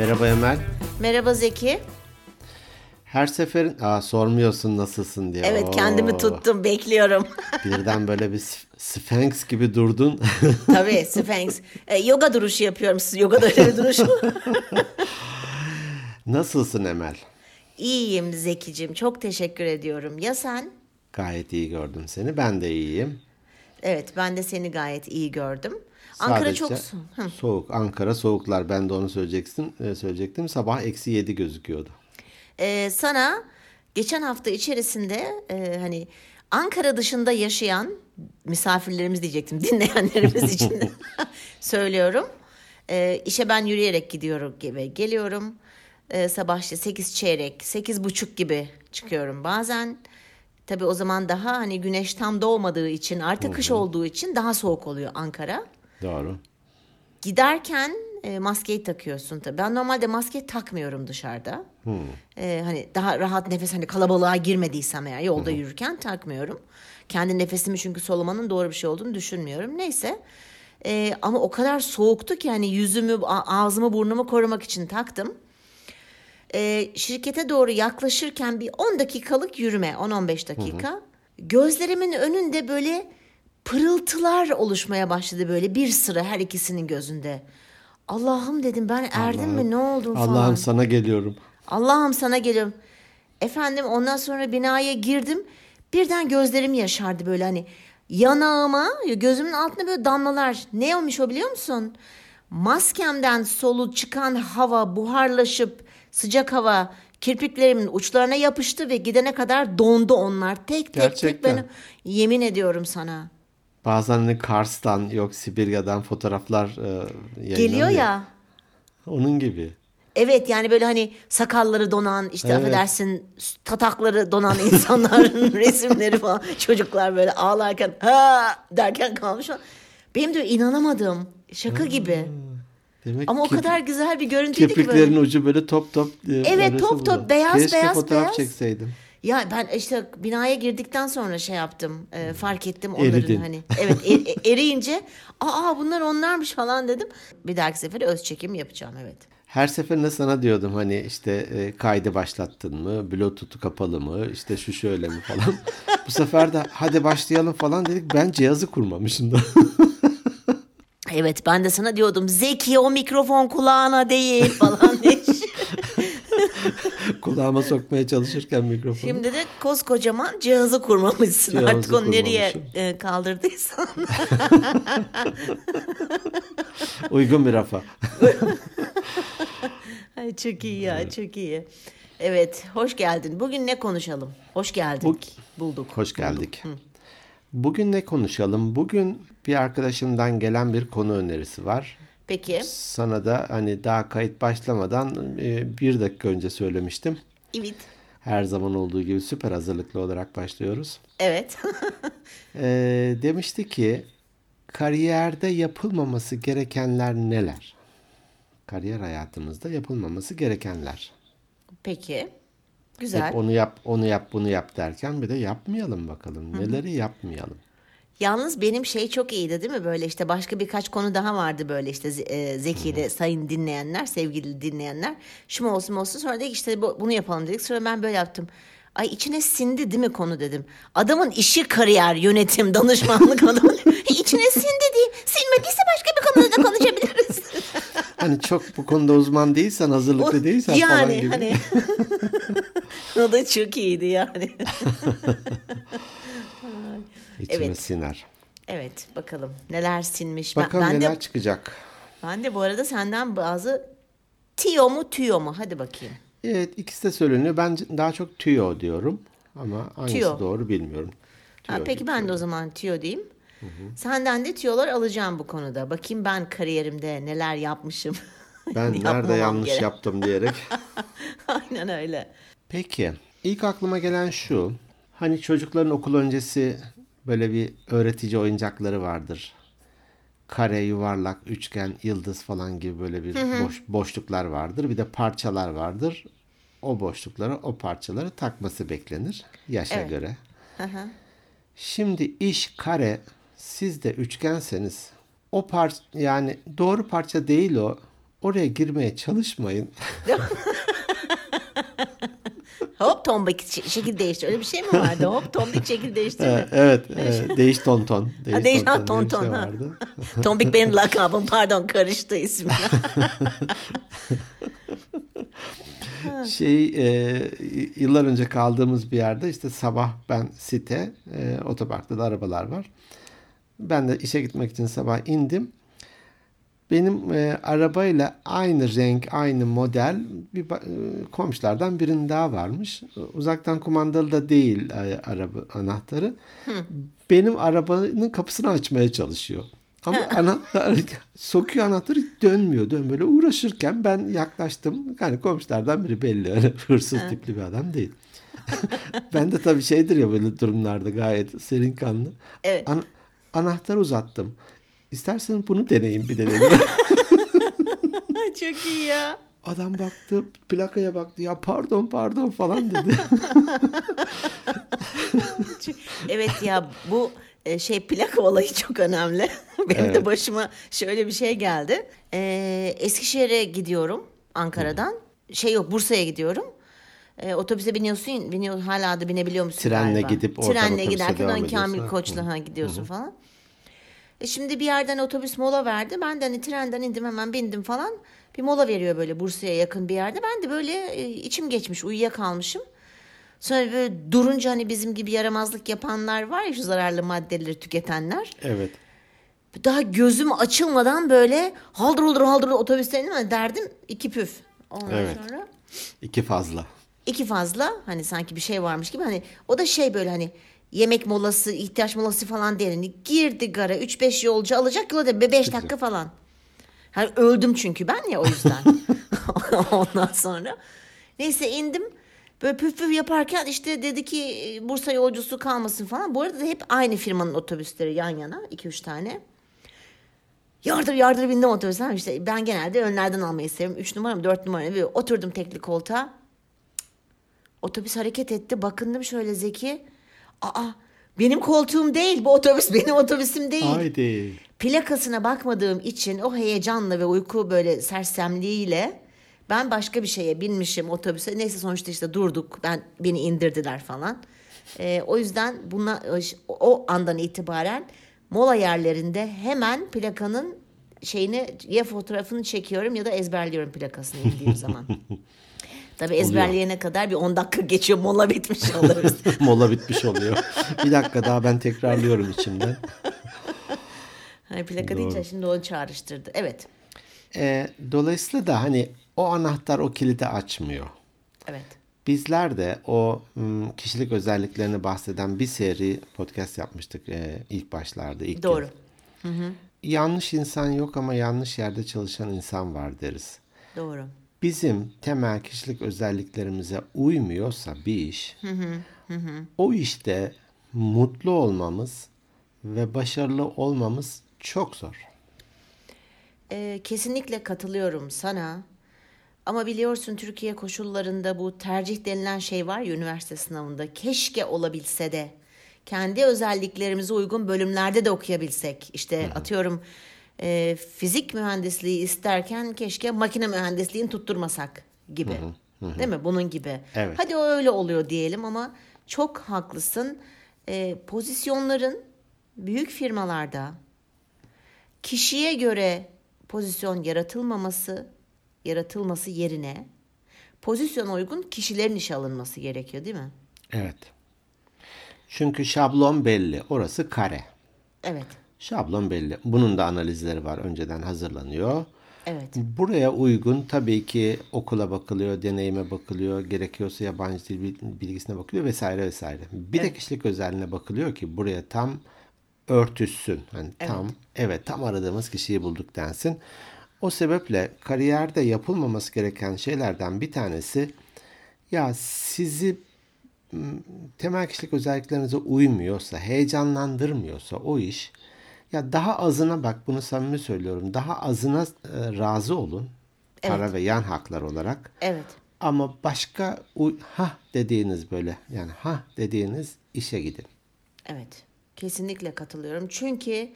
Merhaba Emel. Merhaba Zeki. Her seferin... Aa sormuyorsun nasılsın diye. Evet kendimi Oo. tuttum bekliyorum. Birden böyle bir Sphinx gibi durdun. Tabii Sphinx. E, yoga duruşu yapıyorum. Yoga da öyle bir duruş mu? Nasılsın Emel? İyiyim Zekicim. Çok teşekkür ediyorum. Ya sen? Gayet iyi gördüm seni. Ben de iyiyim. Evet ben de seni gayet iyi gördüm. Ankara çok so- Hı. soğuk. Ankara soğuklar. Ben de onu söyleyecektim. e, söyleyecektim. Sabah eksi yedi gözüküyordu. Ee, sana geçen hafta içerisinde e, hani Ankara dışında yaşayan misafirlerimiz diyecektim dinleyenlerimiz için de söylüyorum. Ee, işe ben yürüyerek gidiyorum gibi geliyorum. Ee, sabah işte 8 çeyrek, sekiz buçuk gibi çıkıyorum bazen. Tabii o zaman daha hani güneş tam doğmadığı için artık kış olduğu için daha soğuk oluyor Ankara. Doğru. Giderken e, maskeyi takıyorsun tabii. Ben normalde maske takmıyorum dışarıda. E, hani daha rahat nefes hani kalabalığa girmediysem eğer yolda yürürken takmıyorum. Kendi nefesimi çünkü solumanın doğru bir şey olduğunu düşünmüyorum. Neyse. E, ama o kadar soğuktu ki hani yüzümü, ağzımı, burnumu korumak için taktım. E, şirkete doğru yaklaşırken bir 10 dakikalık yürüme, 10-15 dakika. Gözlerimin önünde böyle pırıltılar oluşmaya başladı böyle bir sıra her ikisinin gözünde. Allah'ım dedim ben erdim mi ne oldum falan. Allah'ım sana geliyorum. Allah'ım sana geliyorum. Efendim ondan sonra binaya girdim. Birden gözlerim yaşardı böyle hani yanağıma gözümün altında böyle damlalar. Ne olmuş o biliyor musun? Maskemden solu çıkan hava buharlaşıp sıcak hava kirpiklerimin uçlarına yapıştı ve gidene kadar dondu onlar. Tek tek tek Gerçekten. benim yemin ediyorum sana. Bazen hani Kars'tan yok Sibirya'dan fotoğraflar e. Geliyor ya. Onun gibi. Evet yani böyle hani sakalları donan işte Evet. affedersin tatakları donan insanların resimleri falan çocuklar böyle ağlarken ha derken kalmış. Benim de inanamadım. Şaka gibi. Demek Ama o ki kadar güzel bir görüntüydü ki kirpiklerin böyle. ucu böyle top top. e, Evet, top top, beyaz, Keşke beyaz, fotoğraf beyaz. çekseydim. Ya ben işte binaya girdikten sonra şey yaptım. e, fark ettim onların Eridin. hani. Evet e- e- eriyince aa bunlar onlarmış falan dedim. Bir dahaki sefere öz çekim yapacağım evet. Her seferinde sana diyordum hani işte e, kaydı başlattın mı, bluetooth'u kapalı mı, işte şu şöyle mi falan. Bu sefer de hadi başlayalım falan dedik. Ben cihazı kurmamışım da. Evet ben de sana diyordum Zeki o mikrofon kulağına değil falan diye. Kulağıma sokmaya çalışırken mikrofonu. Şimdi de koskocaman cihazı kurmamışsın Cihazı artık onu nereye e, kaldırdıysan. Uygun bir rafa. Ay, çok iyi ya çok iyi. Evet hoş geldin. Bugün ne konuşalım? Hoş geldik. Bulduk. Hoş geldik. Bugün ne konuşalım? Bugün bir arkadaşımdan gelen bir konu önerisi var. Peki. Sana da hani daha kayıt başlamadan e, bir dakika önce söylemiştim. Evet. Her zaman olduğu gibi süper hazırlıklı olarak başlıyoruz. Evet. Ee, demişti ki kariyerde yapılmaması gerekenler neler? Kariyer hayatımızda yapılmaması gerekenler. Peki. Güzel. Hep onu yap, onu yap, bunu yap derken bir de yapmayalım bakalım. Neleri yapmayalım? Yalnız benim şey çok iyiydi değil mi? Böyle işte başka birkaç konu daha vardı böyle işte e, Zeki ile sayın dinleyenler, sevgili dinleyenler. Şu mu olsun mu olsun. Sonra dedik işte bu- bunu yapalım dedik. Sonra ben böyle yaptım. Ay içine sindi değil mi konu dedim. Adamın işi kariyer, yönetim, danışmanlık adamın içine sindi değil. Sinmediyse başka bir konuda da konuşabiliriz. Hani çok bu konuda uzman değilsen, hazırlıklı değilsen falan yani gibi. hani o da çok iyiydi yani. İçime Evet. siner. Evet bakalım neler sinmiş. Ben- Bakalım ben, neler de çıkacak. Ben de bu arada senden bazı tiyo mu tüyo mu? Hadi bakayım. Evet ikisi de söyleniyor. Ben daha çok tüyo diyorum. Ama hangisi Tüyo. doğru bilmiyorum. Ha, Tüyo peki gibi ben de o zaman tüyo diyeyim. Senden de tüyolar alacağım bu konuda. Bakayım ben kariyerimde neler yapmışım. Ben nerede yanlış gerek. yaptım diyerek. Aynen öyle. Peki. ilk aklıma gelen şu. Hani çocukların okul öncesi böyle bir öğretici oyuncakları vardır. Kare, yuvarlak, üçgen, yıldız falan gibi böyle bir boş, boşluklar vardır. Bir de parçalar vardır. O boşluklara, o parçaları takması beklenir yaşa Evet. göre. Hı hı. Şimdi iş kare, siz de üçgenseniz o parça yani doğru parça değil o. oraya girmeye çalışmayın. Hop tombik şe- şekil değiştir. Öyle bir şey mi vardı? Hop tombik şekil değiştirme. evet, e, değiş ton ton. Ha, değiş ha, ton ton bir ton. şey ha. tombik benim lakabım. Pardon karıştı isim. Şey e, yıllar önce kaldığımız bir yerde işte sabah ben site e, otoparkta da arabalar var. Ben de işe gitmek için sabah indim. Benim e, arabayla aynı renk, aynı model bir e, komşulardan birinin daha varmış. Uzaktan kumandalı da değil e, araba anahtarı. Benim arabanın kapısını açmaya çalışıyor. Ama anahtar sokuyor anahtarı dönmüyor. Dön böyle uğraşırken ben yaklaştım. Yani komşulardan biri belli. Öyle hırsız tipli bir adam değil. ben de tabii şeydir ya böyle durumlarda gayet serin kanlı. Evet. Ana- anahtarı uzattım. İsterseniz bunu deneyin bir de. Çok iyi ya. Adam baktı plakaya baktı ya pardon pardon falan dedi. Evet ya bu e, şey plaka olayı çok önemli. Benim de Evet. başıma şöyle bir şey geldi. Ee, Eskişehir'e gidiyorum Ankara'dan. Şey yok Bursa'ya gidiyorum. Ee, otobüse biniyorsun, biniyor hala da binebiliyor musun Trenle galiba? gidip oradan Trenle giderken Kamil. Koç'la ha, gidiyorsun falan. E şimdi bir yerden otobüs mola verdi. Ben de hani trenden indim hemen bindim falan. Bir mola veriyor böyle Bursa'ya yakın bir yerde. Ben de böyle e, içim geçmiş uyuyakalmışım. Sonra böyle durunca hani bizim gibi yaramazlık yapanlar var ya şu zararlı maddeleri tüketenler. evet. Daha gözüm açılmadan böyle haldır haldır haldır otobüsten indim. Hani derdim iki püf. Ondan Evet. sonra iki fazla. iki fazla hani sanki bir şey varmış gibi hani o da şey böyle hani yemek molası ihtiyaç molası falan değil. Hani girdi gara 3-5 yolcu alacak yola da 5 dakika falan. Hani öldüm çünkü ben ya o yüzden. Ondan sonra neyse indim. Böyle püf püf yaparken işte dedi ki e, Bursa yolcusu kalmasın falan. Bu arada da hep aynı firmanın otobüsleri yan yana 2-3 tane. Yardır yardır bindim otobüse. İşte ben genelde önlerden almayı seviyorum. 3 numara mı 4 numara mı? Oturdum tekli koltuğa. Otobüs hareket etti. Bakındım şöyle Zeki. Aa benim koltuğum değil. Bu otobüs benim otobüsüm değil. Haydi. Plakasına bakmadığım için o heyecanla ve uyku böyle sersemliğiyle ben başka bir şeye binmişim otobüse. Neyse sonuçta işte durduk. Ben beni indirdiler falan. Ee, o yüzden buna o andan itibaren mola yerlerinde hemen plakanın şeyini ya fotoğrafını çekiyorum ya da ezberliyorum plakasını indiğim zaman. Tabii ezberleyene kadar bir 10 dakika geçiyor mola bitmiş oluruz. Mola bitmiş oluyor. bir dakika daha ben tekrarlıyorum içimden. hani plaka deyince şimdi onu çağrıştırdı. Evet. E, dolayısıyla da hani o anahtar o kilidi açmıyor. Evet. Bizler de o kişilik özelliklerini bahseden bir seri podcast yapmıştık e, ilk başlarda. Ilk Doğru. kez. Yanlış insan yok ama yanlış yerde çalışan insan var deriz. Doğru. Bizim temel kişilik özelliklerimize uymuyorsa bir iş, o işte mutlu olmamız ve başarılı olmamız çok zor. Ee, kesinlikle katılıyorum sana. Ama biliyorsun Türkiye koşullarında bu tercih denilen şey var ya üniversite sınavında. Keşke olabilse de kendi özelliklerimize uygun bölümlerde de okuyabilsek. İşte atıyorum e, fizik mühendisliği isterken keşke makine mühendisliğini tutturmasak gibi. Değil mi? Bunun gibi. Evet. Hadi o öyle oluyor diyelim ama çok haklısın. E, pozisyonların büyük firmalarda kişiye göre pozisyon yaratılmaması, yaratılması yerine pozisyona uygun kişilerin işe alınması gerekiyor değil mi? Evet. Çünkü şablon belli. Orası kare. Evet. Şablon belli. Bunun da analizleri var. Önceden hazırlanıyor. Evet. Buraya uygun tabii ki okula bakılıyor, deneyime bakılıyor, gerekiyorsa yabancı dil bil- bilgisine bakılıyor vesaire vesaire. Bir de kişilik özelliğine bakılıyor ki buraya tam örtüşsün. Hani tam evet tam aradığımız kişiyi bulduk densin. O sebeple kariyerde yapılmaması gereken şeylerden bir tanesi ya sizi temel kişilik özelliklerinize uymuyorsa, heyecanlandırmıyorsa o iş ya daha azına bak bunu samimi söylüyorum. Daha azına e, razı olun. Para ve yan haklar olarak. Evet. Ama başka ha dediğiniz böyle yani ha dediğiniz işe gidin. Evet. Kesinlikle katılıyorum. Çünkü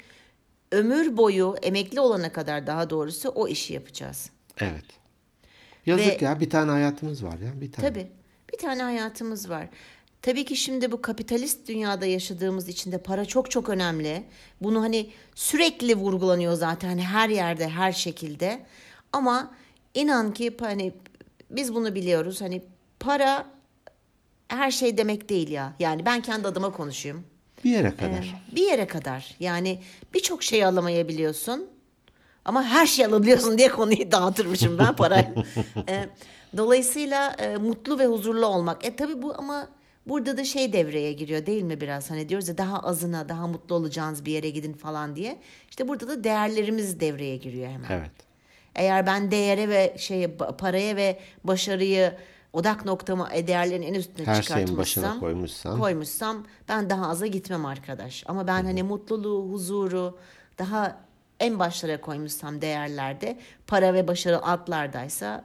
ömür boyu emekli olana kadar daha doğrusu o işi yapacağız. Evet. Yazık Ve- ya bir tane hayatımız var ya bir tane. Tabii. Bir tane hayatımız var. Tabii ki şimdi bu kapitalist dünyada yaşadığımız için de para çok çok önemli. Bunu hani sürekli vurgulanıyor zaten her yerde, her şekilde. Ama inan ki hani biz bunu biliyoruz. Hani para her şey demek değil ya. Yani ben kendi adıma konuşayım. Bir yere kadar. Bir yere kadar. Yani birçok şey alamayabiliyorsun. Ama her şeyi alabiliyorsun diye konuyu dağıtırmışım ben parayla. E, dolayısıyla e, mutlu ve huzurlu olmak. E tabii bu ama burada da şey devreye giriyor değil mi biraz? Hani diyoruz ya daha azına, daha mutlu olacağınız bir yere gidin falan diye. İşte burada da değerlerimiz devreye giriyor hemen. Evet. Eğer ben değere ve şeye ba- paraya ve başarıyı odak noktamı e, değerlerin en üstüne Her şeyin başına koymuşsan. koymuşsam ben daha aza gitmem arkadaş. Ama ben hani mutluluğu, huzuru daha en başlara koymuşsam değerlerde para ve başarı altlardaysa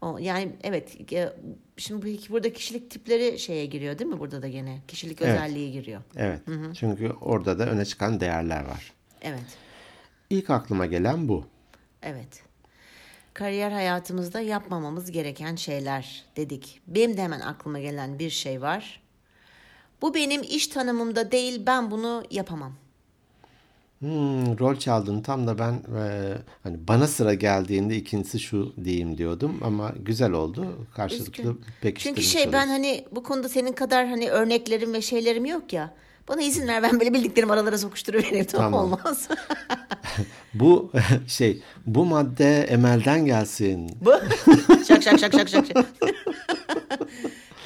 o yani evet şimdi bu- burada kişilik tipleri şeye giriyor değil mi burada da gene kişilik Evet. özelliği giriyor. Evet. Çünkü orada da öne çıkan değerler var. Evet. İlk aklıma gelen bu. Evet. Kariyer hayatımızda yapmamamız gereken şeyler dedik. Benim de hemen aklıma gelen bir şey var. Bu benim iş tanımımda değil, ben bunu yapamam. Hmm, rol çaldın tam da ben e, hani bana sıra geldiğinde ikincisi şu diyeyim diyordum ama güzel oldu. Karşılıklı Üzgün. pekiştirmiş Çünkü şey ben oluyoruz. hani bu konuda senin kadar hani örneklerim ve şeylerim yok ya. Bana izin ver ben böyle bildiklerimi aralara sokuşturuvereyim tamam, Tamam. olmaz. Bu şey bu madde Emel'den gelsin. Bu şak şak şak şak şak. şak.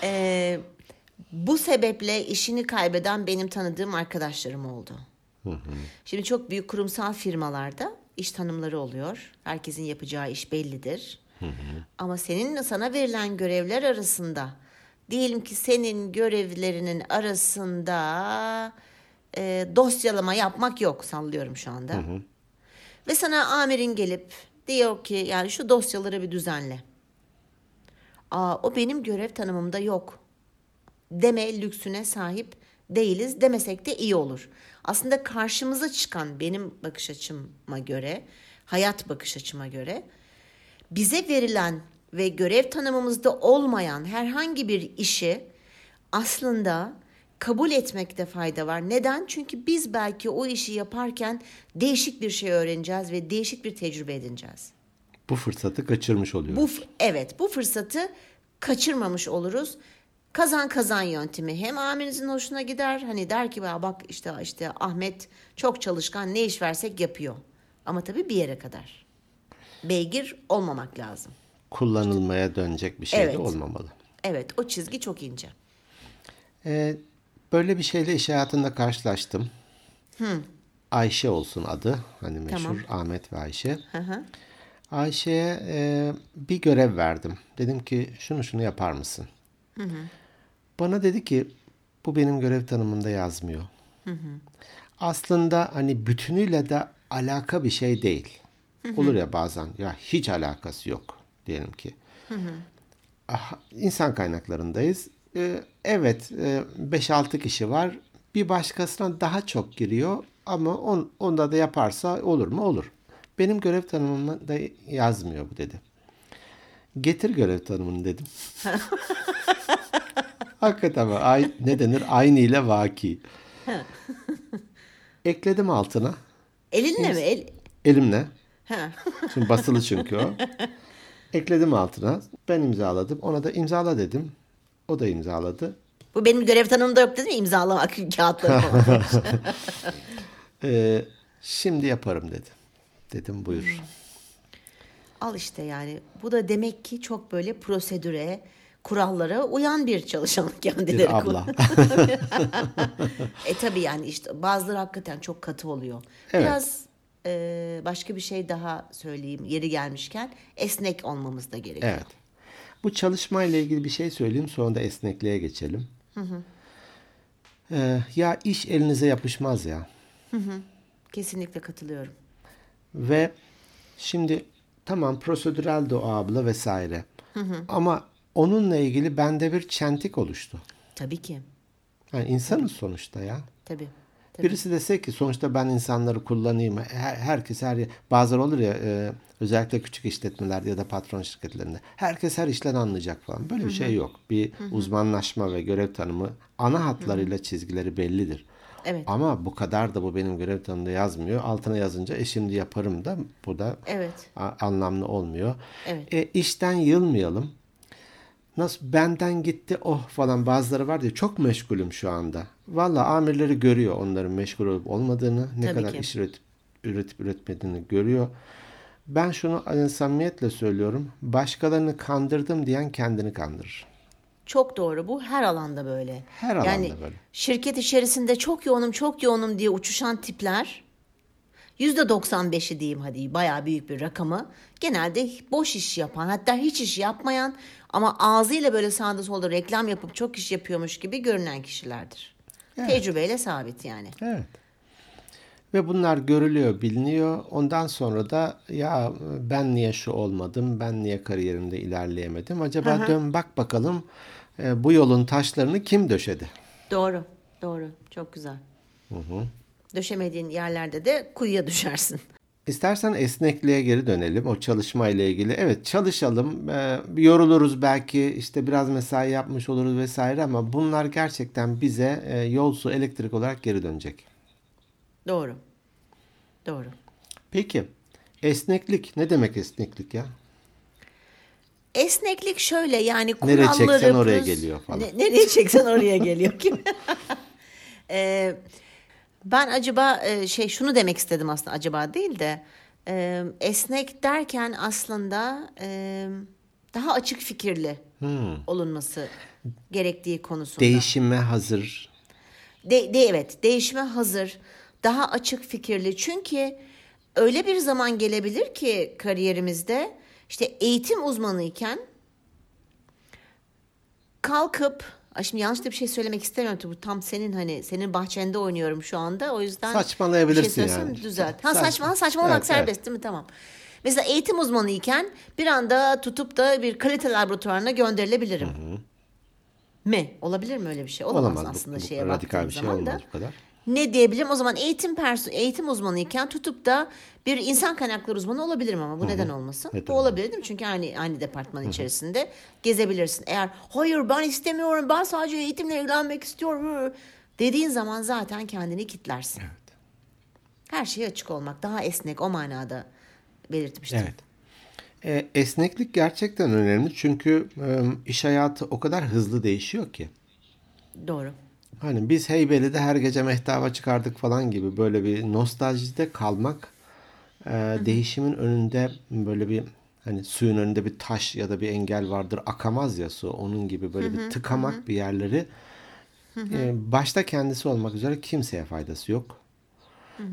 Ee, bu sebeple işini kaybeden benim tanıdığım arkadaşlarım oldu. Şimdi çok büyük kurumsal firmalarda iş tanımları oluyor. Herkesin yapacağı iş bellidir. Ama senin sana verilen görevler arasında diyelim ki senin görevlerinin arasında e, dosyalama yapmak yok sallıyorum şu anda. Ve sana amirin gelip diyor ki yani şu dosyaları bir düzenle. Aa, o benim görev tanımımda yok. Deme lüksüne sahip değiliz demesek de iyi olur. Aslında karşımıza çıkan benim bakış açıma göre, hayat bakış açıma göre bize verilen ve görev tanımımızda olmayan herhangi bir işi aslında kabul etmekte fayda var. Neden? Çünkü biz belki o işi yaparken değişik bir şey öğreneceğiz ve değişik bir tecrübe edineceğiz. Bu fırsatı kaçırmış oluyoruz. Bu evet bu fırsatı kaçırmamış oluruz. Kazan kazan yöntemi hem amirinizin hoşuna gider hani der ki "Ya bak işte işte Ahmet çok çalışkan ne iş versek yapıyor. Ama tabii bir yere kadar. Beygir olmamak lazım. Kullanılmaya dönecek bir şey Evet. de olmamalı. Evet o çizgi çok ince. Ee, böyle bir şeyle iş hayatında karşılaştım. Ayşe olsun adı. Hani meşhur Tamam. Ahmet ve Ayşe. Hı hı. Ayşe'ye e, bir görev verdim. Dedim ki şunu şunu yapar mısın? Bana dedi ki bu benim görev tanımında yazmıyor. Aslında hani bütünüyle de alaka bir şey değil. Olur ya bazen ya hiç alakası yok diyelim ki. Ah, İnsan kaynaklarındayız. Ee, evet 5-6 kişi var. Bir başkasına daha çok giriyor ama on, onda da yaparsa olur mu? Olur. Benim görev tanımımda yazmıyor bu dedi. Getir görev tanımını dedim. Hakikaten ama ay, ne denir? Aynı ile vaki. Ekledim altına. Elinle mi? El... Elimle. Ha. Şimdi basılı çünkü o. Ekledim altına. Ben imzaladım. Ona da imzala dedim. O da imzaladı. Bu benim görev tanımımda yok dedim ya imzalamak kağıtları. Ee, şimdi yaparım dedi. Dedim buyur. Al işte yani bu da demek ki çok böyle prosedüre, kurallara uyan bir çalışan kendileri. Bir abla. E tabii yani işte bazıları hakikaten çok katı oluyor. Evet. Biraz e, başka bir şey daha söyleyeyim yeri gelmişken esnek olmamız da gerekiyor. Evet. Bu çalışmayla ilgili bir şey söyleyeyim sonra da esnekliğe geçelim. Ee, ya iş elinize yapışmaz ya. Kesinlikle katılıyorum. Ve şimdi tamam prosedürel de o abla vesaire. Ama onunla ilgili bende bir çentik oluştu. Tabii ki. Yani insanız sonuçta ya. Tabii. Birisi dese ki sonuçta ben insanları kullanayım. Her, herkes her bazıları olur ya e, özellikle küçük işletmelerde ya da patron şirketlerinde. Herkes her işten anlayacak falan. Böyle bir şey yok. Bir uzmanlaşma ve görev tanımı ana hatlarıyla çizgileri bellidir. Evet. Ama bu kadar da bu benim görev tanımda yazmıyor. Altına yazınca e şimdi yaparım da bu da Evet. anlamlı olmuyor. Evet. E, işten yılmayalım. Nasıl benden gitti oh falan bazıları var ya çok meşgulüm şu anda. Valla amirleri görüyor onların meşgul olup olmadığını, ne Tabii kadar ki. iş üretip, üretip üretmediğini görüyor. Ben şunu e, samimiyetle söylüyorum. Başkalarını kandırdım diyen kendini kandırır. Çok doğru. Bu her alanda böyle. Her alanda yani böyle. şirket içerisinde çok yoğunum, çok yoğunum diye uçuşan tipler %95'i diyeyim hadi bayağı büyük bir rakamı genelde boş iş yapan hatta hiç iş yapmayan ama ağzıyla böyle sağda solda reklam yapıp çok iş yapıyormuş gibi görünen kişilerdir. Tecrübeyle sabit yani. Evet. Ve bunlar görülüyor, biliniyor. Ondan sonra da ya ben niye şu olmadım, ben niye kariyerimde ilerleyemedim? Acaba dön bak bakalım e, bu yolun taşlarını kim döşedi? Doğru, doğru. Çok güzel. Döşemediğin yerlerde de kuyuya düşersin. İstersen esnekliğe geri dönelim. O çalışma ile ilgili. Evet çalışalım. e, yoruluruz belki. işte biraz mesai yapmış oluruz vesaire ama bunlar gerçekten bize e, yol su elektrik olarak geri dönecek. Doğru. Doğru. Peki esneklik ne demek esneklik ya? Esneklik şöyle yani Nereye kuralları... çeksen oraya geliyor falan. Ne- nereye çeksen oraya geliyor. Kim? Ee, ben acaba e, şey şunu demek istedim aslında acaba değil de e, esnek derken aslında e, daha açık fikirli olunması gerektiği konusunda. Değişime hazır. De, de, evet değişime hazır, daha açık fikirli. Çünkü öyle bir zaman gelebilir ki kariyerimizde işte eğitim uzmanıyken kalkıp şimdi yanlış da bir şey söylemek istemiyorum tabii bu tam senin hani senin bahçende oynuyorum şu anda o yüzden Saçmalayabilirsin bir şey yani. düzelt. Ha Saçma. saçma saçmalamak Evet, serbest değil mi? Tamam. Mesela eğitim uzmanıyken bir anda tutup da bir kalite laboratuvarına gönderilebilirim. Mi? Olabilir mi öyle bir şey? Olamaz, Olamaz. Bu- aslında bu şeye radikal bir şey zaman olmaz bu kadar. Ne diyebilirim? O zaman eğitim perso eğitim uzmanıyken tutup da bir insan kaynakları uzmanı olabilirim ama bu neden olmasın? Evet, bu olabilir değil mi? Çünkü aynı aynı departman içerisinde gezebilirsin. Eğer hayır ben istemiyorum ben sadece eğitimle ilgilenmek istiyorum dediğin zaman zaten kendini kitlersin. Her şeye açık olmak, daha esnek o manada belirtmiştim. Evet. E, esneklik gerçekten önemli çünkü e, iş hayatı o kadar hızlı değişiyor ki. Doğru. Hani biz Heybeli'de her gece mehtaba çıkardık falan gibi böyle bir nostaljide kalmak e, değişimin önünde böyle bir hani suyun önünde bir taş ya da bir engel vardır akamaz ya su onun gibi böyle bir tıkamak bir yerleri e, başta kendisi olmak üzere kimseye faydası yok.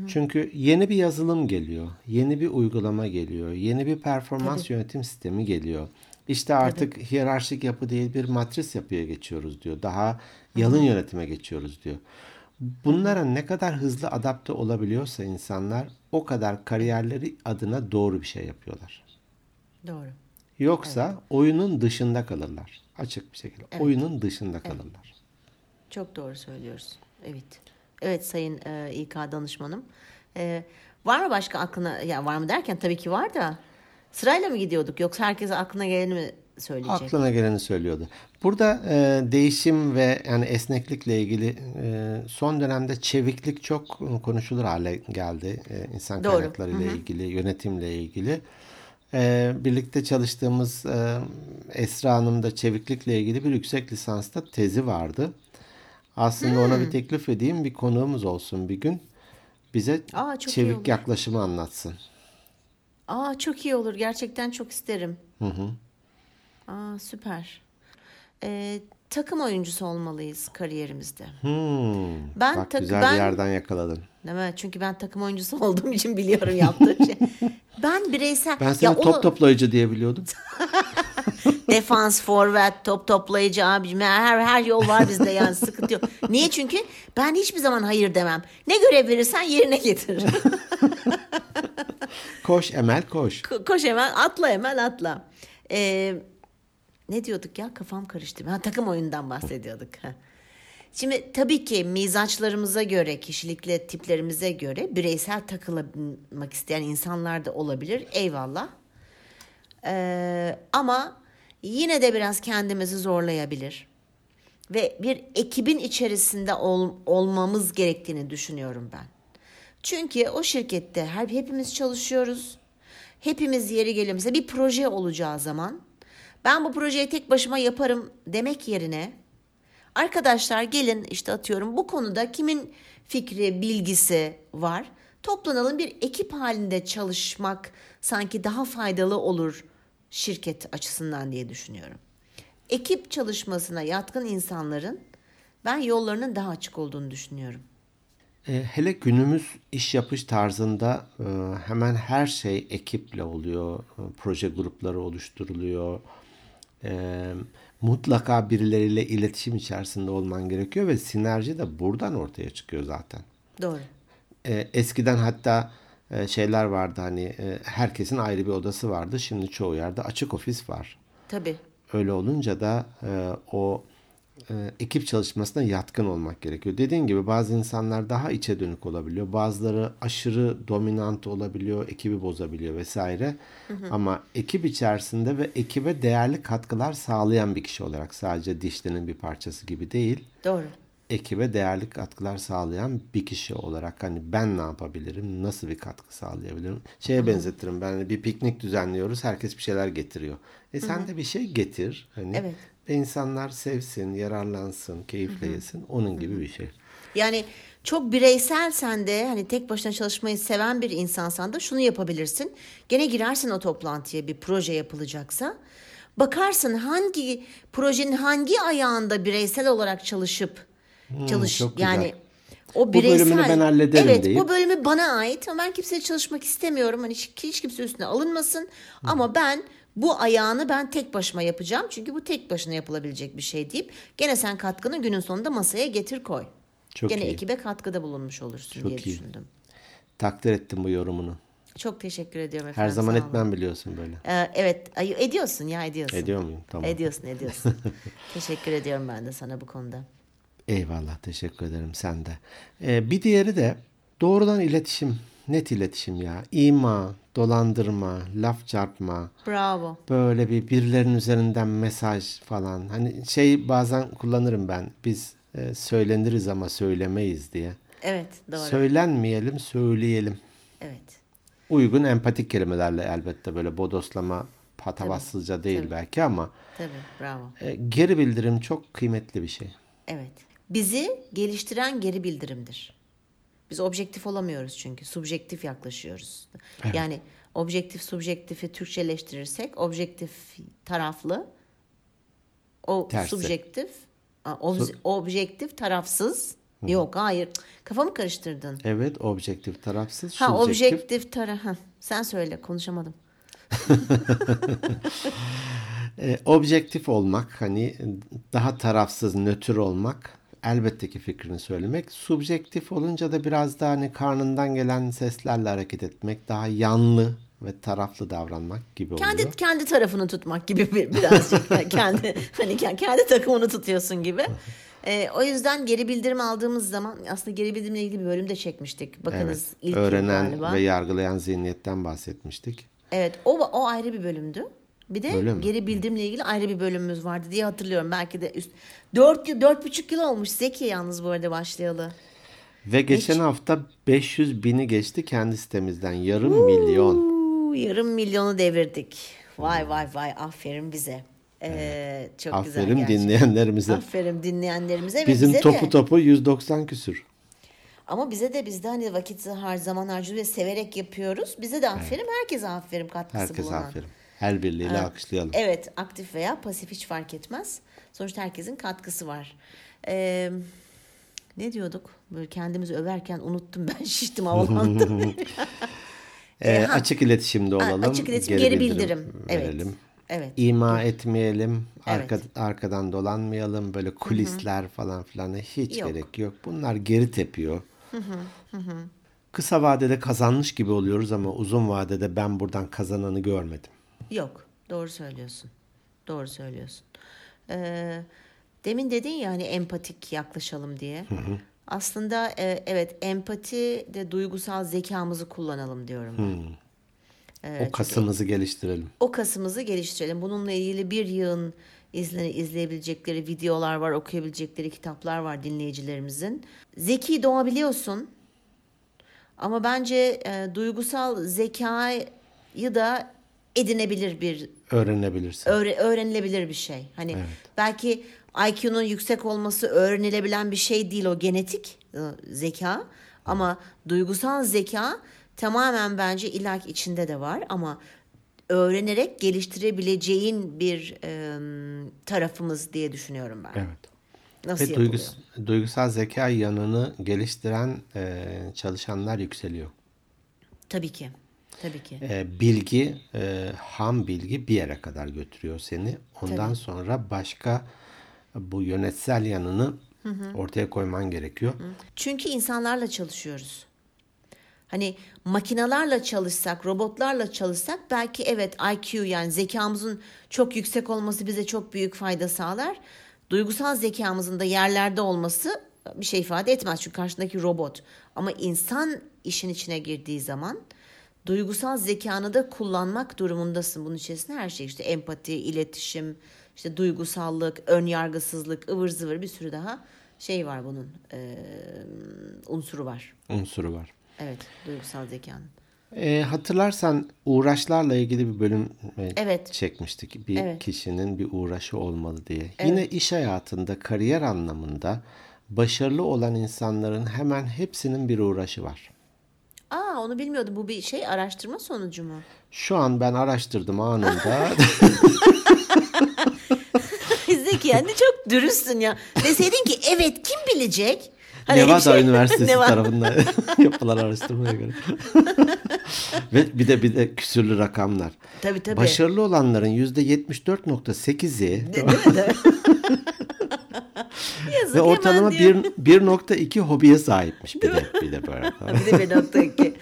Çünkü yeni bir yazılım geliyor, yeni bir uygulama geliyor, yeni bir performans yönetim sistemi geliyor. İşte artık hiyerarşik yapı değil bir matris yapıya geçiyoruz diyor. Daha yalın yönetime geçiyoruz diyor. Bunlara ne kadar hızlı adapte olabiliyorsa insanlar o kadar kariyerleri adına doğru bir şey yapıyorlar. Doğru. Yoksa oyunun dışında kalırlar. Açık bir şekilde. Oyunun dışında kalırlar. Çok doğru söylüyoruz. Evet. Evet Sayın e, İK danışmanım. E, var mı başka aklına, ya var mı derken tabii ki var da sırayla mı gidiyorduk yoksa herkese aklına geleni mi söyleyecek? Aklına geleni söylüyordu. Burada e, değişim ve yani esneklikle ilgili e, son dönemde çeviklik çok konuşulur hale geldi. E, insan Doğru. kaynakları ile ilgili, yönetimle ilgili. E, birlikte çalıştığımız e, Esra Hanım da çeviklikle ilgili bir yüksek lisansta tezi vardı. Aslında ona bir teklif edeyim, bir konuğumuz olsun bir gün. Bize Aa, çevik yaklaşımı anlatsın. Aa çok iyi olur. Gerçekten çok isterim. Hı hı. Aa süper. E, takım oyuncusu olmalıyız kariyerimizde. Hmm. Ben Bak tak- güzel ben- bir yerden yakaladın. Değil mi? Çünkü ben takım oyuncusu olduğum için biliyorum yaptığım şey. Ben bireysel... Ben seni Ya top onu- toplayıcı diye biliyordum. Defans, forvet, top toplayıcı abicim. Her, her yol var bizde yani sıkıntı yok. Niye? Çünkü ben hiçbir zaman hayır demem. Ne görev verirsen yerine getir. Koş Emel koş. Ko- Koş hemen atla hemen atla. Ee, ne diyorduk ya kafam karıştı. Ha, takım oyundan bahsediyorduk. Şimdi tabii ki mizaçlarımıza göre, kişilikle tiplerimize göre bireysel takılmak isteyen insanlar da olabilir. Eyvallah. Ee, ama yine de biraz kendimizi zorlayabilir. Ve bir ekibin içerisinde ol, olmamız gerektiğini düşünüyorum ben. Çünkü o şirkette her hepimiz çalışıyoruz. Hepimiz yeri. Mesela bir proje olacağı zaman ben bu projeyi tek başıma yaparım demek yerine arkadaşlar gelin işte atıyorum bu konuda kimin fikri, bilgisi var. Toplanalım bir ekip halinde çalışmak sanki daha faydalı olur şirket açısından diye düşünüyorum. Ekip çalışmasına yatkın insanların ben yollarının daha açık olduğunu düşünüyorum. E, hele günümüz iş yapış tarzında e, hemen her şey ekiple oluyor. E, proje grupları oluşturuluyor. Mutlaka birileriyle iletişim içerisinde olman gerekiyor ve sinerji de buradan ortaya çıkıyor zaten. Doğru. Eskiden hatta şeyler vardı hani herkesin ayrı bir odası vardı. Şimdi çoğu yerde açık ofis var. Tabii. Öyle olunca da o e, ekip çalışmasına yatkın olmak gerekiyor. Dediğin gibi bazı insanlar daha içe dönük olabiliyor. Bazıları aşırı dominant olabiliyor, ekibi bozabiliyor vesaire. Hı hı. Ama ekip içerisinde ve ekibe değerli katkılar sağlayan bir kişi olarak sadece dişlinin bir parçası gibi değil. Doğru. Ekibe değerli katkılar sağlayan bir kişi olarak hani ben ne yapabilirim, nasıl bir katkı sağlayabilirim? Şeye hı hı. benzetirim ben hani bir piknik düzenliyoruz, herkes bir şeyler getiriyor. E sen hı hı. de bir şey getir. Hani evet ve insanlar sevsin, yararlansın, keyifle yesin. Onun gibi bir şey. Yani çok bireyselsen de hani tek başına çalışmayı seven bir insansan da şunu yapabilirsin. Gene girersin o toplantıya bir proje yapılacaksa. Bakarsın hangi projenin hangi ayağında bireysel olarak çalışıp hmm, çalış çok yani o bireysel, bu bölümünü ben hallederim evet, deyip. bu bölümü bana ait ama ben kimseyle çalışmak istemiyorum. Hani hiç, hiç kimse üstüne alınmasın. Hmm. Ama ben bu ayağını ben tek başıma yapacağım. Çünkü bu tek başına yapılabilecek bir şey deyip gene sen katkını günün sonunda masaya getir koy. Çok gene iyi. ekibe katkıda bulunmuş olursun Çok diye iyi. düşündüm. Takdir ettim bu yorumunu. Çok teşekkür ediyorum efendim. Her zaman etmem biliyorsun böyle. Ee, evet ediyorsun ya ediyorsun. Ediyor muyum? Tamam. Ediyorsun ediyorsun. teşekkür ediyorum ben de sana bu konuda. Eyvallah teşekkür ederim sen de. Ee, bir diğeri de doğrudan iletişim net iletişim ya. İma, dolandırma, laf çarpma. Bravo. Böyle bir birilerinin üzerinden mesaj falan. Hani şey bazen kullanırım ben. Biz e, söyleniriz ama söylemeyiz diye. Evet doğru. Söylenmeyelim, söyleyelim. Evet. Uygun empatik kelimelerle elbette böyle bodoslama, patavatsızca Tabii. değil Tabii. belki ama. Tabii bravo. E, geri bildirim çok kıymetli bir şey. Evet. Bizi geliştiren geri bildirimdir. Biz objektif olamıyoruz çünkü subjektif yaklaşıyoruz. Evet. Yani objektif subjektifi Türkçeleştirirsek objektif taraflı o Tersi. subjektif ob, objektif tarafsız Hı. Yok hayır. Kafamı karıştırdın. Evet objektif tarafsız. Ha subjektif. objektif taraf. Sen söyle konuşamadım. e, objektif olmak hani daha tarafsız nötr olmak elbette ki fikrini söylemek. Subjektif olunca da biraz daha hani karnından gelen seslerle hareket etmek, daha yanlı ve taraflı davranmak gibi oluyor. Kendi kendi tarafını tutmak gibi bir, birazcık kendi hani kendi takımını tutuyorsun gibi. Ee, o yüzden geri bildirim aldığımız zaman aslında geri bildirimle ilgili bir bölüm de çekmiştik. Bakınız evet, ilk öğrenen ve yargılayan zihniyetten bahsetmiştik. Evet o o ayrı bir bölümdü. Bir de geri bildirimle ilgili ayrı bir bölümümüz vardı diye hatırlıyorum. Belki de üst 4 dört buçuk yıl olmuş Zeki yalnız bu arada başlayalı. Ve geçen Hiç... hafta 500 bini geçti kendi sitemizden. Yarım Uuu, milyon. Yarım milyonu devirdik. Vay vay vay aferin bize. Ee, çok aferin güzel gerçekten. dinleyenlerimize. Aferin dinleyenlerimize. Bizim bize topu de. topu 190 küsür. Ama bize de bizde hani vakit her zaman harcıyoruz ve severek yapıyoruz. Bize de aferin. Evet. Herkese aferin katkısı Herkese bulunan. aferin. El birliğiyle evet. alkışlayalım. Evet aktif veya pasif hiç fark etmez. Sonuçta herkesin katkısı var. Ee, ne diyorduk? Böyle kendimizi överken unuttum ben şiştim havalandım. e, açık iletişimde olalım. Açık iletişim geri, geri bildirim, bildirim. verelim. Evet. Evet. İma etmeyelim. Arka, evet. Arkadan dolanmayalım. Böyle kulisler Hı-hı. falan filan hiç yok. gerek yok. Bunlar geri tepiyor. Hı hı. Hı Kısa vadede kazanmış gibi oluyoruz ama uzun vadede ben buradan kazananı görmedim. Yok. Doğru söylüyorsun. Doğru söylüyorsun. Ee, Demin dedin ya hani empatik yaklaşalım diye. Aslında e, evet empati de duygusal zekamızı kullanalım diyorum ben. o kasımızı geliştirelim. O kasımızı geliştirelim. Bununla ilgili bir yığın izle, izleyebilecekleri videolar var, okuyabilecekleri kitaplar var dinleyicilerimizin. Zeki doğabiliyorsun. Ama bence e, duygusal zekayı da edinebilir bir Öğrenebilirsin. öğre- öğrenilebilir bir şey. Hani belki IQ'nun yüksek olması öğrenilebilen bir şey değil o genetik e, zeka ama duygusal zeka tamamen bence ilak içinde de var ama öğrenerek geliştirebileceğin bir e, tarafımız diye düşünüyorum ben. evet. Nasıl Ve yapılıyor? duygus, duygusal zeka yanını geliştiren e, çalışanlar yükseliyor. Tabii ki. Tabii ki. E, bilgi, e, ham bilgi bir yere kadar götürüyor seni. Ondan sonra başka bu yönetsel yanını ortaya koyman gerekiyor. Çünkü insanlarla çalışıyoruz. Hani makinalarla çalışsak, robotlarla çalışsak belki evet IQ yani zekamızın çok yüksek olması bize çok büyük fayda sağlar. Duygusal zekamızın da yerlerde olması bir şey ifade etmez çünkü karşındaki robot. Ama insan işin içine girdiği zaman duygusal zekanı da kullanmak durumundasın. Bunun içerisinde her şey işte empati, iletişim, işte duygusallık, ön yargısızlık, ıvır zıvır bir sürü daha şey var bunun eee, unsuru var. Unsuru var. Evet, duygusal zekanın. E, hatırlarsan uğraşlarla ilgili bir bölüm e, Evet. çekmiştik. Bir Evet. kişinin bir uğraşı olmalı diye. Yine iş hayatında, kariyer anlamında başarılı olan insanların hemen hepsinin bir uğraşı var. Aa onu bilmiyordum. Bu bir şey araştırma sonucu mu? Şu an ben araştırdım anında. Zeki yani çok dürüstsün ya. Deseydin ki evet kim bilecek? Hani Nevada şey- Üniversitesi Nevada. tarafından yapılan araştırmaya göre. Ve bir de bir de küsürlü rakamlar. Tabii tabii. Başarılı olanların %74.8'i Yazık ve ortalama hemen diyor. 1, 1.2 hobiye sahipmiş bir de, bir de böyle. Bir de bir nokta iki.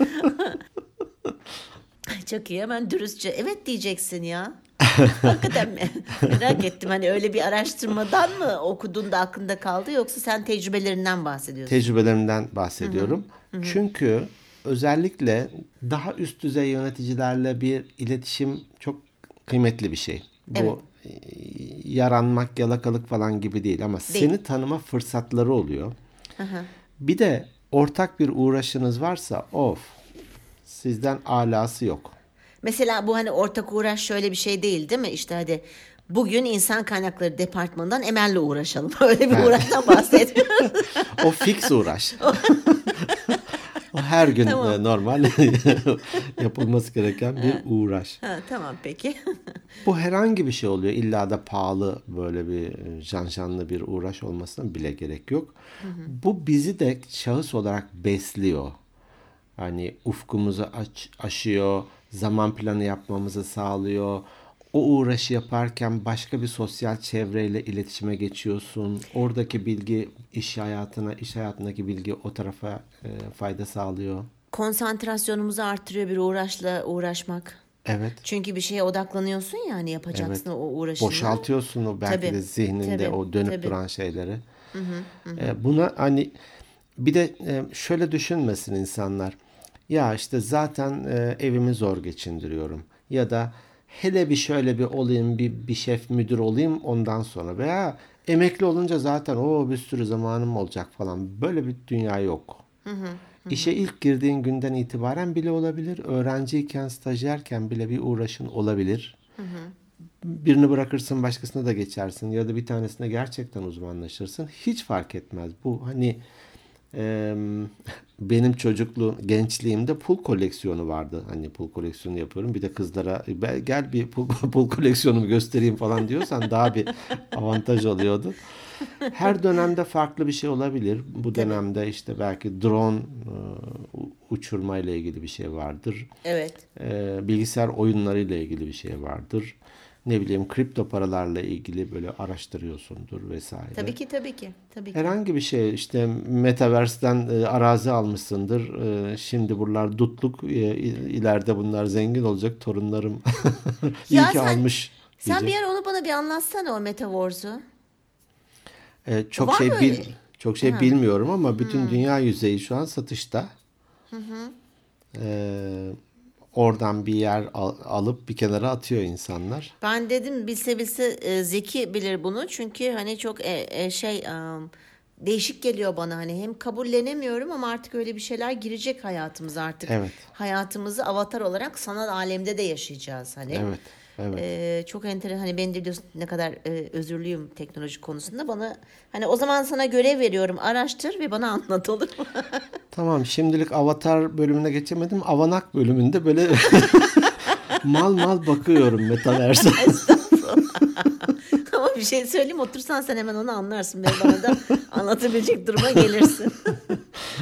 Ay, Çok iyi hemen dürüstçe evet diyeceksin ya. Hakikaten mi? Merak ettim hani öyle bir araştırmadan mı okudun da aklında kaldı yoksa sen tecrübelerinden bahsediyorsun? Tecrübelerimden bahsediyorum. Çünkü özellikle daha üst düzey yöneticilerle bir iletişim çok kıymetli bir şey. Bu e, yaranmak, yalakalık falan gibi değil ama seni tanıma fırsatları oluyor. Bir de ortak bir uğraşınız varsa of sizden alası yok. Mesela bu hani ortak uğraş şöyle bir şey değil değil mi? İşte hadi bugün insan kaynakları departmanından Emel'le uğraşalım. Öyle bir uğraştan bahsetmiyoruz. O fix uğraş. her gün e, normal yapılması gereken bir uğraş. ha, tamam peki. Bu herhangi bir şey oluyor. İlla da pahalı böyle bir e, janjanlı bir uğraş olmasına bile gerek yok. Bu bizi de şahıs olarak besliyor. Hani ufkumuzu aç, aşıyor, zaman planı yapmamızı sağlıyor. O uğraşı yaparken başka bir sosyal çevreyle iletişime geçiyorsun. Oradaki bilgi iş hayatına, iş hayatındaki bilgi o tarafa e, fayda sağlıyor. Konsantrasyonumuzu artırıyor bir uğraşla uğraşmak. Evet. Çünkü bir şeye odaklanıyorsun ya hani yapacaksın o uğraşını. Boşaltıyorsun o belki Tabii, de zihninde tabii, o dönüp tabii. duran şeyleri. E, buna hani bir de e, şöyle düşünmesin insanlar. Ya işte zaten e, evimi zor geçindiriyorum. Ya da hele bir şöyle bir olayım, bir, bir şef müdür olayım ondan sonra. Veya emekli olunca zaten o bir sürü zamanım olacak falan. Böyle bir dünya yok. İşe ilk girdiğin günden itibaren bile olabilir. Öğrenciyken, stajyerken bile bir uğraşın olabilir. Birini bırakırsın başkasına da geçersin ya da bir tanesine gerçekten uzmanlaşırsın. Hiç fark etmez. Bu hani e, benim çocukluğum, gençliğimde pul koleksiyonu vardı. Hani pul koleksiyonu yapıyorum. Bir de kızlara "Be- gel bir pul, pul koleksiyonumu göstereyim falan diyorsan daha bir avantaj oluyordu. Her dönemde farklı bir şey olabilir. Bu dönemde işte belki drone e, uçurma ile ilgili bir şey vardır. Evet. E, bilgisayar oyunları ile ilgili bir şey vardır. Ne bileyim kripto paralarla ilgili böyle araştırıyorsundur vesaire. Tabii ki tabii ki. Tabii ki. Herhangi bir şey işte Metaverse'den e, arazi almışsındır. E, şimdi buralar dutluk. E, il- ileride bunlar zengin olacak. Torunlarım iyi Ya ki sen- almış Sen diyecek. bir ara onu bana bir anlatsana o Metaverse'ü. E, çok Var şey bil, çok şey bilmiyorum ama bütün dünya yüzeyi şu an satışta. E, oradan bir yer al- alıp bir kenara atıyor insanlar. Ben dedim bilse bilse e, Zeki bilir bunu çünkü hani çok e, e, şey e, değişik geliyor bana hani hem kabullenemiyorum ama artık öyle bir şeyler girecek hayatımıza artık. Evet. Hayatımızı avatar olarak sanal alemde de yaşayacağız hani. Evet. Evet. Ee, çok enteresan hani ben de biliyorsun ne kadar e, özürlüyüm teknoloji konusunda bana hani o zaman sana görev veriyorum araştır ve bana anlat olur mu? Tamam şimdilik Avatar bölümüne geçemedim. Avanak bölümünde böyle mal mal bakıyorum Metaverse'e. Ama bir şey söyleyeyim otursan sen hemen onu anlarsın ve bana da anlatabilecek duruma gelirsin.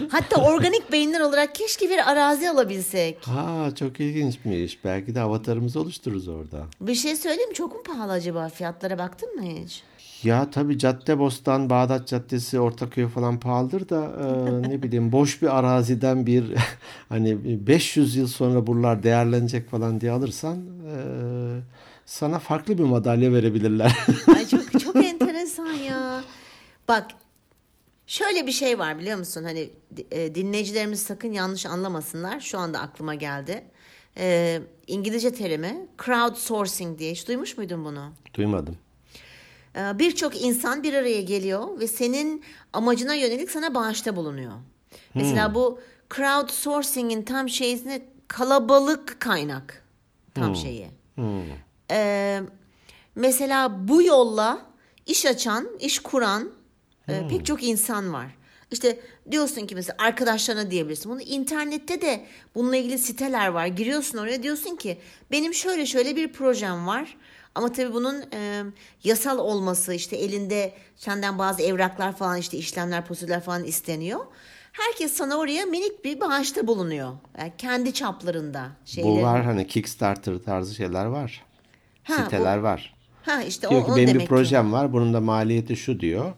Hatta organik beyinler olarak keşke bir arazi alabilsek. Ha çok ilginçmiş. Belki de avatarımızı oluştururuz orada. Bir şey söyleyeyim mi? çok mu pahalı acaba fiyatlara baktın mı hiç? Ya tabii Caddebostan, Bağdat Caddesi, Ortaköy falan pahalıdır da e, ne bileyim boş bir araziden bir hani 500 yıl sonra buralar değerlenecek falan diye alırsan e, sana farklı bir madalya verebilirler. Ay çok çok enteresan ya. Bak şöyle bir şey var biliyor musun? Hani e, dinleyicilerimiz sakın yanlış anlamasınlar. Şu anda aklıma geldi. E, İngilizce terimi crowdsourcing diye hiç duymuş muydun bunu? Duymadım. E, Birçok insan bir araya geliyor ve senin amacına yönelik sana bağışta bulunuyor. Mesela bu crowdsourcing'in tam şeysine kalabalık kaynak tam şeyi. Ee, mesela bu yolla iş açan, iş kuran e, pek çok insan var. İşte diyorsun ki mesela arkadaşlarına diyebilirsin. Bunu internette de bununla ilgili siteler var. Giriyorsun oraya diyorsun ki benim şöyle şöyle bir projem var. Ama tabii bunun e, yasal olması işte elinde senden bazı evraklar falan işte işlemler prosedürler falan isteniyor. Herkes sana oraya minik bir bağışta bulunuyor. Yani kendi çaplarında şeyleri. Bu var hani Kickstarter tarzı şeyler var. Ha, Siteler var. Ha işte Diyor o, ki o benim bir demek ki. projem var. Bunun da maliyeti şu diyor.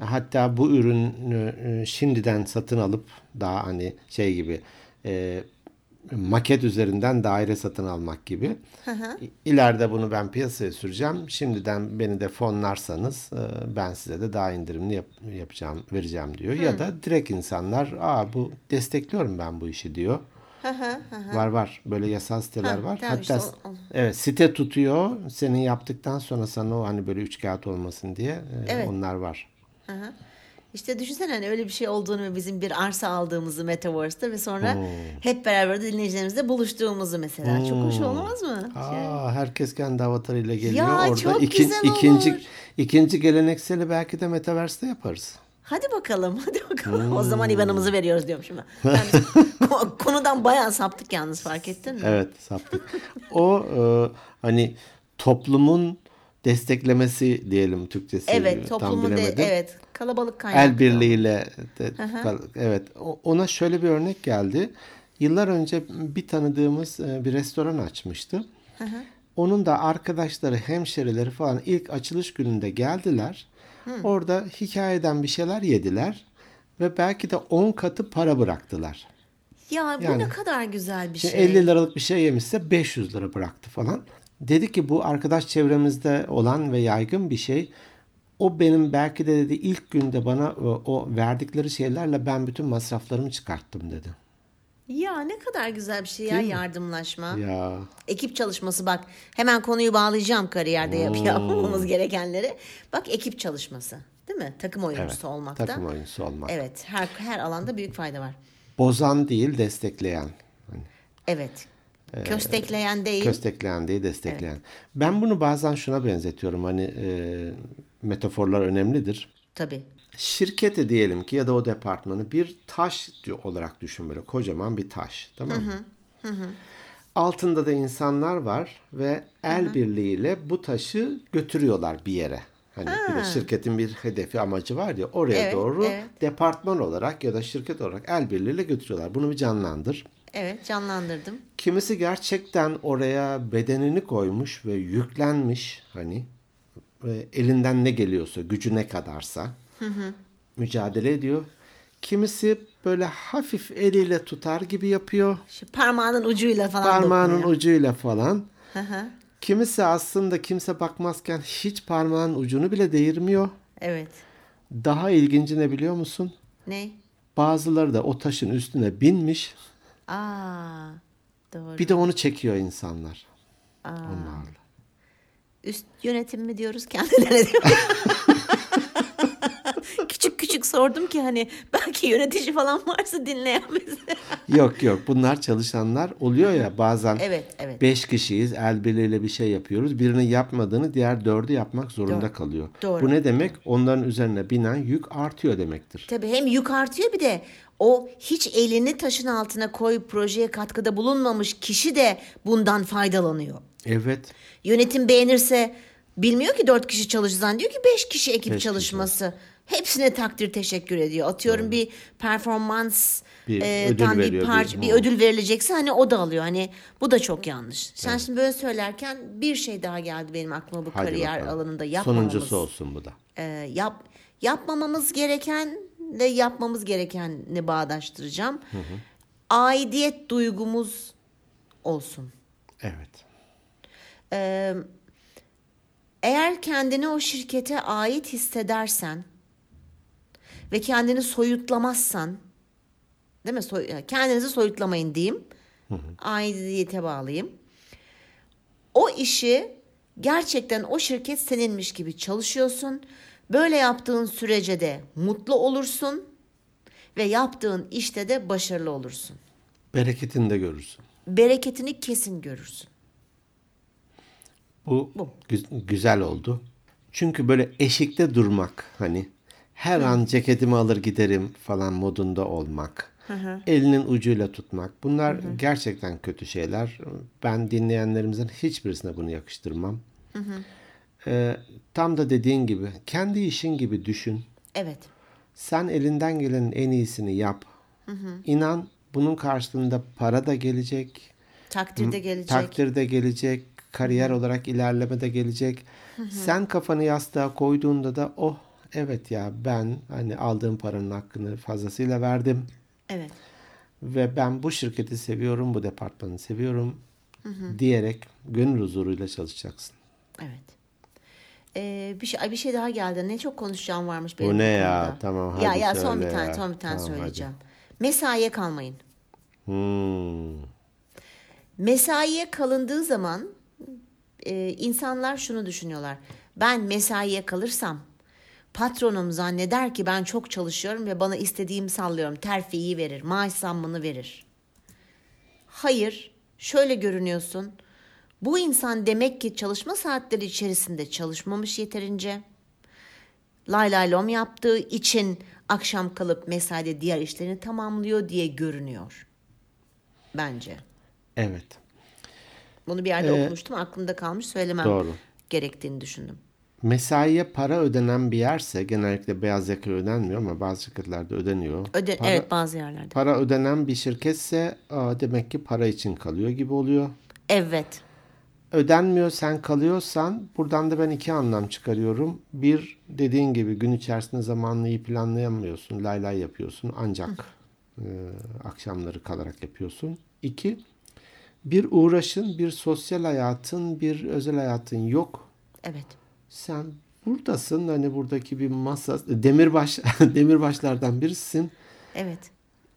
Hatta bu ürünü e, şimdiden satın alıp daha hani şey gibi e, maket üzerinden daire satın almak gibi. İ- İleride bunu ben piyasaya süreceğim. Şimdiden beni de fonlarsanız e, ben size de daha indirimli yap- yapacağım, vereceğim diyor. Ya da direkt insanlar, "Aa bu destekliyorum ben bu işi." diyor. Var var. Böyle yasal siteler Ha, var. Hatta işte o- o- evet site tutuyor. Senin yaptıktan sonra sana o hani böyle üç kağıt olmasın diye e, Evet. onlar var. Aha. İşte düşünsene hani öyle bir şey olduğunu ve bizim bir arsa aldığımızı Metaverse'te ve sonra hep beraber de dinleyicilerimizle buluştuğumuzu mesela. Çok hoş olmaz mı? Şey. Aa, herkes kendi avatarıyla geliyor. Ya, Orada çok iki- güzel ikinci olur. ikinci gelenekseli belki de Metaverse'te yaparız. Hadi bakalım, hadi bakalım. O zaman IBAN'ımızı veriyoruz diyormuşum ben. Yani konudan bayağı saptık yalnız fark ettin mi? Evet, saptık. o e, hani toplumun desteklemesi diyelim Türkçesi. Evet, toplumun de, evet kalabalık kaynaklı. El birliğiyle de- kal- evet ona şöyle bir örnek geldi. Yıllar önce bir tanıdığımız e, bir restoran açmıştı. Onun da arkadaşları, hemşerileri falan ilk açılış gününde geldiler. Orada hikayeden bir şeyler yediler ve belki de 10 katı para bıraktılar. Ya bu Yani- ne kadar güzel bir şey. 50 liralık bir şey yemişse 500 lira bıraktı falan. Dedi ki bu arkadaş çevremizde olan ve yaygın bir şey. O benim belki de dedi ilk günde bana o, o verdikleri şeylerle ben bütün masraflarımı çıkarttım dedi. Ya ne kadar güzel bir şey ya Değil mi? yardımlaşma. Ya Ekip çalışması bak hemen konuyu bağlayacağım kariyerde yap- Hmm. yapmamamız gerekenleri. Bak ekip çalışması değil mi? Takım oyuncusu evet, olmakta. takım oyuncusu olmak. Evet her, her alanda büyük fayda var. Bozan değil destekleyen. Hani Evet. Köstekleyen değil. köstekleyen değil destekleyen. Ben bunu bazen şuna benzetiyorum. Hani e, metaforlar önemlidir. Tabii. şirketi diyelim ki ya da o departmanı bir taş olarak düşün böyle kocaman bir taş tamam mı? Altında da insanlar var ve el birliğiyle bu taşı götürüyorlar bir yere. Hani bir de şirketin bir hedefi amacı var ya oraya Evet, doğru evet. departman olarak ya da şirket olarak el birliğiyle götürüyorlar. Bunu bir canlandır. Evet canlandırdım. Kimisi gerçekten oraya bedenini koymuş ve yüklenmiş hani elinden ne geliyorsa gücü ne kadarsa mücadele ediyor. Kimisi böyle hafif eliyle tutar gibi yapıyor. Şu parmağının ucuyla falan Parmağının dokunuyor. ucuyla falan. Hı hı. Kimisi aslında kimse bakmazken hiç parmağın ucunu bile değirmiyor. Evet. Daha ilginci ne biliyor musun? Ne? Bazıları da o taşın üstüne binmiş. Aa, doğru. Bir de onu çekiyor insanlar. Onlarla. Üst yönetim mi diyoruz kendilerine diyor. sordum ki hani belki yönetici falan varsa dinleyen bizi. Yok yok bunlar çalışanlar oluyor ya bazen Evet, evet. beş kişiyiz el birliğiyle bir şey yapıyoruz. Birinin yapmadığını diğer dördü yapmak zorunda Doğru. kalıyor. Doğru. Bu ne demek? Onların üzerine binen yük artıyor demektir. Tabii hem yük artıyor bir de o hiç elini taşın altına koyup projeye katkıda bulunmamış kişi de bundan faydalanıyor. Evet. Yönetim beğenirse bilmiyor ki dört kişi çalışsan diyor ki beş kişi ekip Beş kişi. çalışması. Hepsine takdir teşekkür ediyor. Atıyorum bir performans Bir e, ödül tam bir, parça, bir- Hı. ödül verilecekse hani o da alıyor. Hani bu da çok yanlış. Sen şimdi böyle söylerken bir şey daha geldi benim aklıma bu Hadi kariyer bakalım. alanında yapmamamız. Sonuncusu olsun bu da. e, yap yapmamamız gereken de yapmamız gerekenini bağdaştıracağım. Aidiyet duygumuz olsun. Evet. Eğer kendini o şirkete ait hissedersen ve kendini soyutlamazsan, değil mi? Soy, kendinizi soyutlamayın diyeyim. Aidiyete bağlayayım. O işi gerçekten o şirket seninmiş gibi çalışıyorsun. Böyle yaptığın sürece de mutlu olursun ve yaptığın işte de başarılı olursun. Bereketini de görürsün. Bereketini kesin görürsün. Bu, Bu. gü- güzel oldu. Çünkü böyle eşikte durmak hani her an ceketimi alır giderim falan modunda olmak. Elinin ucuyla tutmak. Bunlar gerçekten kötü şeyler. Ben dinleyenlerimizin hiçbirisine bunu yakıştırmam. Ee, tam da dediğin gibi kendi işin gibi düşün. Evet. Sen elinden gelenin en iyisini yap. İnan bunun karşılığında para da gelecek. Takdir de gelecek. Takdir de gelecek, kariyer olarak ilerleme de gelecek. Sen kafanı yastığa koyduğunda da oh evet ya ben hani aldığım paranın hakkını fazlasıyla verdim Evet. ve ben bu şirketi seviyorum, bu departmanı seviyorum diyerek gönül huzuruyla çalışacaksın. Evet. Ee, bir şey bir şey daha geldi. Ne çok konuşacağım varmış benim. Bu ne ya? konuda. Tamam, Ya hadi ya son söyle bir tane ya. son bir tane Tamam, hadi. söyleyeceğim. Mesaiye kalmayın. Hmm. Mesaiye kalındığı zaman e, insanlar şunu düşünüyorlar. Ben mesaiye kalırsam patronum zanneder ki ben çok çalışıyorum ve bana istediğimi sallıyorum. Terfiyi verir, maaş zammını verir. Hayır, şöyle görünüyorsun. Bu insan demek ki çalışma saatleri içerisinde çalışmamış yeterince. Lay lay lom yaptığı için akşam kalıp mesaide diğer işlerini tamamlıyor diye görünüyor. Bence. Evet. Bunu bir yerde Ee, okumuştum aklımda kalmış söylemem doğru. gerektiğini düşündüm. Mesaiye para ödenen bir yerse genellikle beyaz yaka ödenmiyor ama bazı şirketlerde ödeniyor. Öde, Para- evet bazı yerlerde. Para ödenen bir şirketse aa, demek ki para için kalıyor gibi oluyor. Evet. Ödenmiyor sen kalıyorsan buradan da ben iki anlam çıkarıyorum. Bir dediğin gibi gün içerisinde zamanını iyi planlayamıyorsun. Lay lay yapıyorsun ancak e, akşamları kalarak yapıyorsun. İki bir uğraşın, bir sosyal hayatın, bir özel hayatın yok. Evet. Sen buradasın hani buradaki bir masa demirbaş demirbaşlardan birisin. Evet.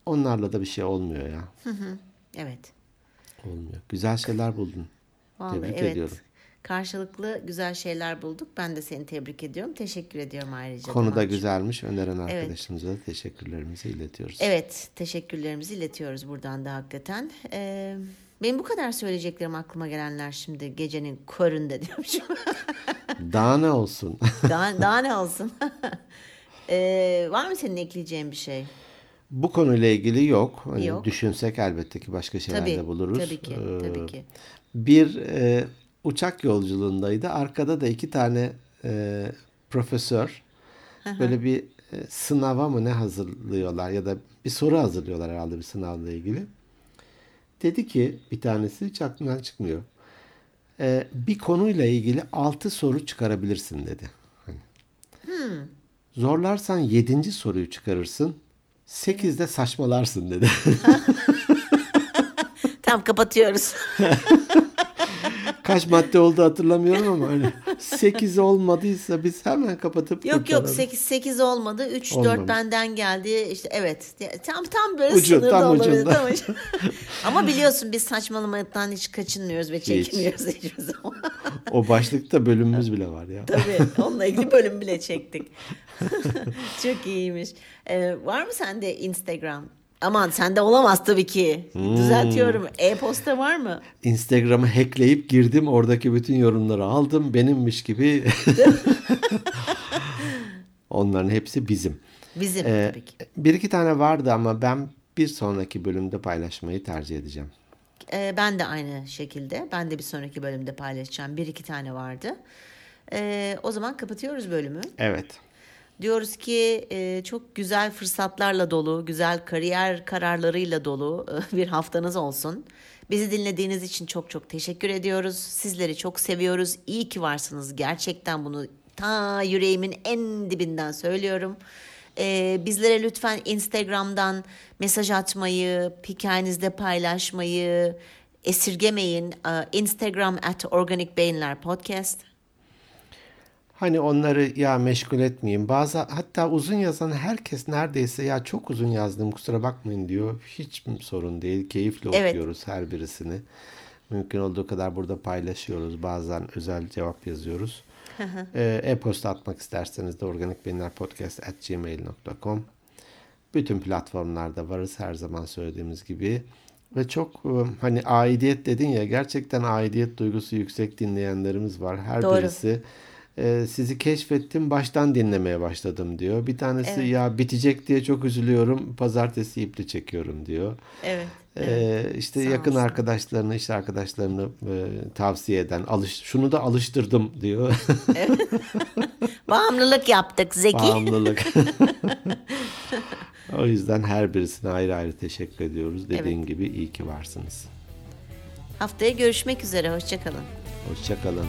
Onlarla da bir şey olmuyor ya. Evet. Olmuyor. Güzel şeyler buldun. Vallahi Tebrik evet. ediyorum. Karşılıklı güzel şeyler bulduk. Ben de seni tebrik ediyorum. Teşekkür ediyorum ayrıca. Konu da güzelmiş. Öneren arkadaşımıza da teşekkürlerimizi iletiyoruz. Evet. Teşekkürlerimizi iletiyoruz buradan da hakikaten. Ee, benim bu kadar söyleyeceklerim aklıma gelenler şimdi gecenin köründe diyormuşum. Daha ne olsun? daha, daha ne olsun? Ee, var mı senin ekleyeceğin bir şey? Bu konuyla ilgili yok. Hani Yok. Düşünsek elbette ki başka şeyler Tabii. de buluruz. Tabii ki. Ee, Tabii ki. Bir e, uçak yolculuğundaydı. Arkada da iki tane e, profesör böyle bir e, sınava mı ne hazırlıyorlar ya da bir soru hazırlıyorlar herhalde bir sınavla ilgili. Dedi ki bir tanesi hiç aklımdan çıkmıyor. E, bir konuyla ilgili altı soru çıkarabilirsin dedi. Hani. Zorlarsan yedinci soruyu çıkarırsın. Sekizde saçmalarsın dedi. Tamam kapatıyoruz. Kaç madde oldu hatırlamıyorum ama hani 8 olmadıysa biz hemen kapatıp Yok yok kurtaralım. 8 8 olmadı. 3 4 Olmamış. benden geldi. İşte evet. Tam tam böyle Ucu, sınırda tam olabilir. ucunda. Tam. Ama biliyorsun biz saçmalamadan hiç kaçınmıyoruz ve çekinmiyoruz hiçbir zaman. O başlıkta bölümümüz bile var ya. Tabii onunla ilgili bölüm bile çektik. Çok iyiymiş. Ee, var mı sende Instagram? Aman sende olamaz tabii ki. Hmm. Düzeltiyorum. E-posta var mı? Instagram'ı hackleyip girdim. Oradaki bütün yorumları aldım. Benimmiş gibi. Onların hepsi bizim. Bizim Ee, tabii ki. bir iki tane vardı ama ben bir sonraki bölümde paylaşmayı tercih edeceğim. Ee, ben de aynı şekilde. Ben de bir sonraki bölümde paylaşacağım. Bir iki tane vardı. Ee, o zaman kapatıyoruz bölümü. Evet. Diyoruz ki e, çok güzel fırsatlarla dolu, güzel kariyer kararlarıyla dolu e, bir haftanız olsun. Bizi dinlediğiniz için çok çok teşekkür ediyoruz. Sizleri çok seviyoruz. İyi ki varsınız. Gerçekten bunu ta yüreğimin en dibinden söylüyorum. E, bizlere lütfen Instagram'dan mesaj atmayı, hikayenizde paylaşmayı esirgemeyin. E, Instagram at Organik Beyinler Podcast. Hani onları ya meşgul etmeyeyim. Bazı hatta uzun yazan herkes neredeyse ya çok uzun yazdım kusura bakmayın diyor. Hiç sorun değil. Keyifle Evet. okuyoruz her birisini. Mümkün olduğu kadar burada paylaşıyoruz. Bazen özel cevap yazıyoruz. Ee, E-posta atmak isterseniz de organikbeyinlerpodcast.gmail.com Bütün platformlarda varız her zaman söylediğimiz gibi. Ve çok e, hani aidiyet dedin ya gerçekten aidiyet duygusu yüksek dinleyenlerimiz var. Her Doğru. birisi e, sizi keşfettim baştan dinlemeye başladım diyor. Bir tanesi ya bitecek diye çok üzülüyorum pazartesi iple çekiyorum diyor. Evet. Ee, işte Sağ yakın olsun. arkadaşlarını, iş arkadaşlarını e, tavsiye eden, alış, şunu da alıştırdım diyor. Bağımlılık yaptık Zeki. Bağımlılık. o yüzden her birisine ayrı ayrı teşekkür ediyoruz. Dediğin gibi iyi ki varsınız. Haftaya görüşmek üzere. Hoşçakalın. Hoşçakalın.